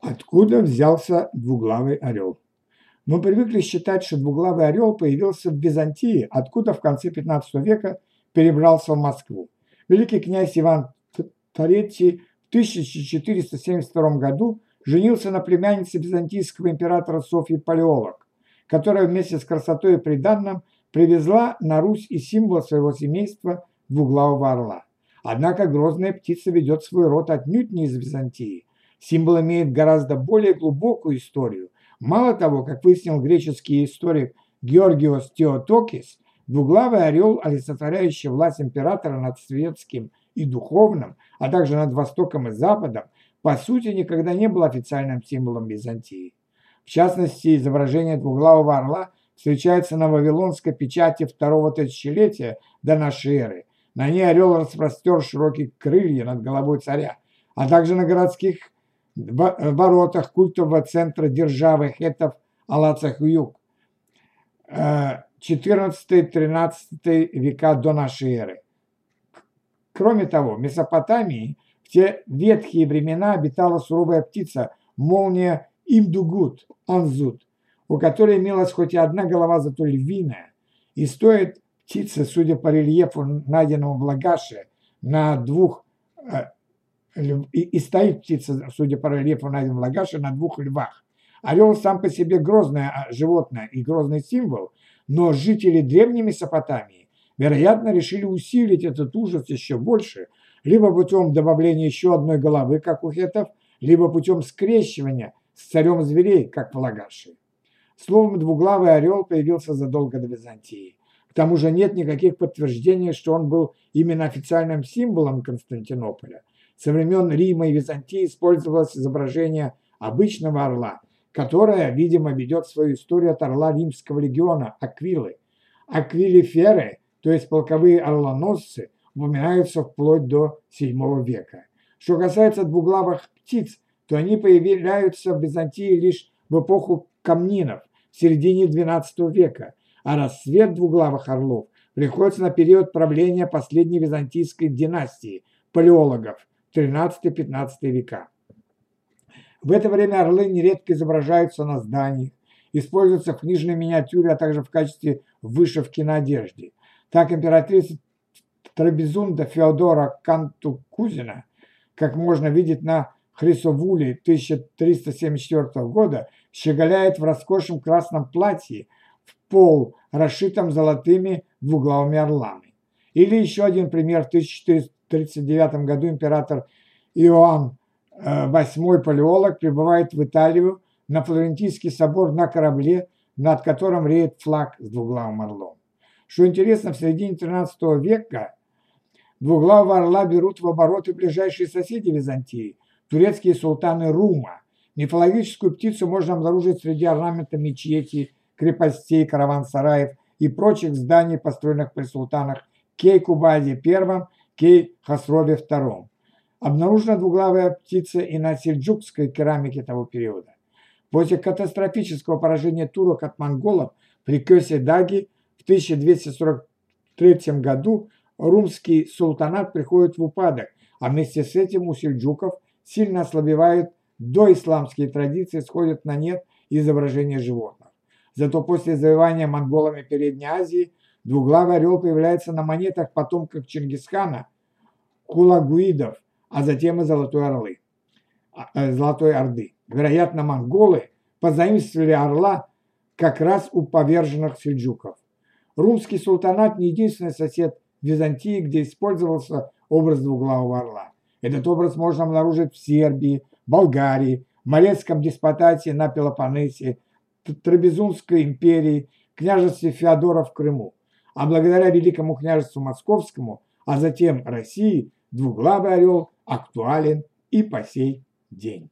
Откуда взялся двуглавый орел? Мы привыкли считать, что двуглавый орел появился в Византии, откуда в конце 15 века перебрался в Москву. Великий князь Иван III в 1472 году женился на племяннице византийского императора Софьи Палеолог, которая вместе с красотой и приданным привезла на Русь и символ своего семейства двуглавого орла. Однако грозная птица ведет свой род отнюдь не из Византии, Символ имеет гораздо более глубокую историю. Мало того, как выяснил греческий историк Георгиос Теотокис, двуглавый орел, олицетворяющий власть императора над светским и духовным, а также над Востоком и Западом, по сути никогда не был официальным символом Византии. В частности, изображение двуглавого орла встречается на вавилонской печати второго тысячелетия до нашей эры. На ней орел распростер широкие крылья над головой царя, а также на городских воротах культового центра державы хетов Алацах-Юг 14-13 века до нашей эры. Кроме того, в Месопотамии в те ветхие времена обитала суровая птица, молния Имдугут, Анзут, у которой имелась хоть и одна голова, зато львиная. И стоит птица, судя по рельефу, найденному в Лагаше, на двух э, и, и стоит птица, судя по рельефу найден Лагаши, на двух львах. Орел сам по себе грозное а, животное и грозный символ, но жители древней Месопотамии, вероятно, решили усилить этот ужас еще больше, либо путем добавления еще одной головы, как у хетов, либо путем скрещивания с царем зверей, как в Лагаше. Словом, двуглавый орел появился задолго до Византии. К тому же нет никаких подтверждений, что он был именно официальным символом Константинополя. Со времен Рима и Византии использовалось изображение обычного орла, которое, видимо, ведет свою историю от орла римского легиона Аквилы. Аквилиферы, то есть полковые орлоносцы, упоминаются вплоть до VII века. Что касается двуглавых птиц, то они появляются в Византии лишь в эпоху камнинов, в середине XII века, а рассвет двуглавых орлов приходится на период правления последней византийской династии – палеологов, 13-15 века. В это время орлы нередко изображаются на зданиях, используются в книжной миниатюре, а также в качестве вышивки на одежде. Так императрица Трабезунда Феодора Кантукузина, как можно видеть на Хрисовуле 1374 года, щеголяет в роскошном красном платье в пол, расшитом золотыми двуглавыми орлами. Или еще один пример 1400 1939 году император Иоанн VIII э, Палеолог прибывает в Италию на Флорентийский собор на корабле, над которым реет флаг с двуглавым орлом. Что интересно, в середине XIII века двуглавого орла берут в обороты ближайшие соседи Византии, турецкие султаны Рума. Мифологическую птицу можно обнаружить среди орнамента мечети, крепостей, караван-сараев и прочих зданий, построенных при султанах Кейкубаде I Кей Хасрове II. Обнаружена двуглавая птица и на сельджукской керамике того периода. После катастрофического поражения турок от монголов при Кёсе-Даги в 1243 году румский султанат приходит в упадок, а вместе с этим у сельджуков сильно ослабевают доисламские традиции, сходят на нет изображения животных. Зато после завоевания монголами Передней Азии Двуглавый орел появляется на монетах потомков Чингисхана, хулагуидов, а затем и Золотой Орлы, а, э, Золотой Орды. Вероятно, монголы позаимствовали орла как раз у поверженных сельджуков. Румский султанат не единственный сосед Византии, где использовался образ двуглавого орла. Этот образ можно обнаружить в Сербии, Болгарии, Малецком деспотате на Пелопоннесе, Трапезунской империи, княжестве Феодора в Крыму а благодаря Великому княжеству Московскому, а затем России, двуглавый орел актуален и по сей день.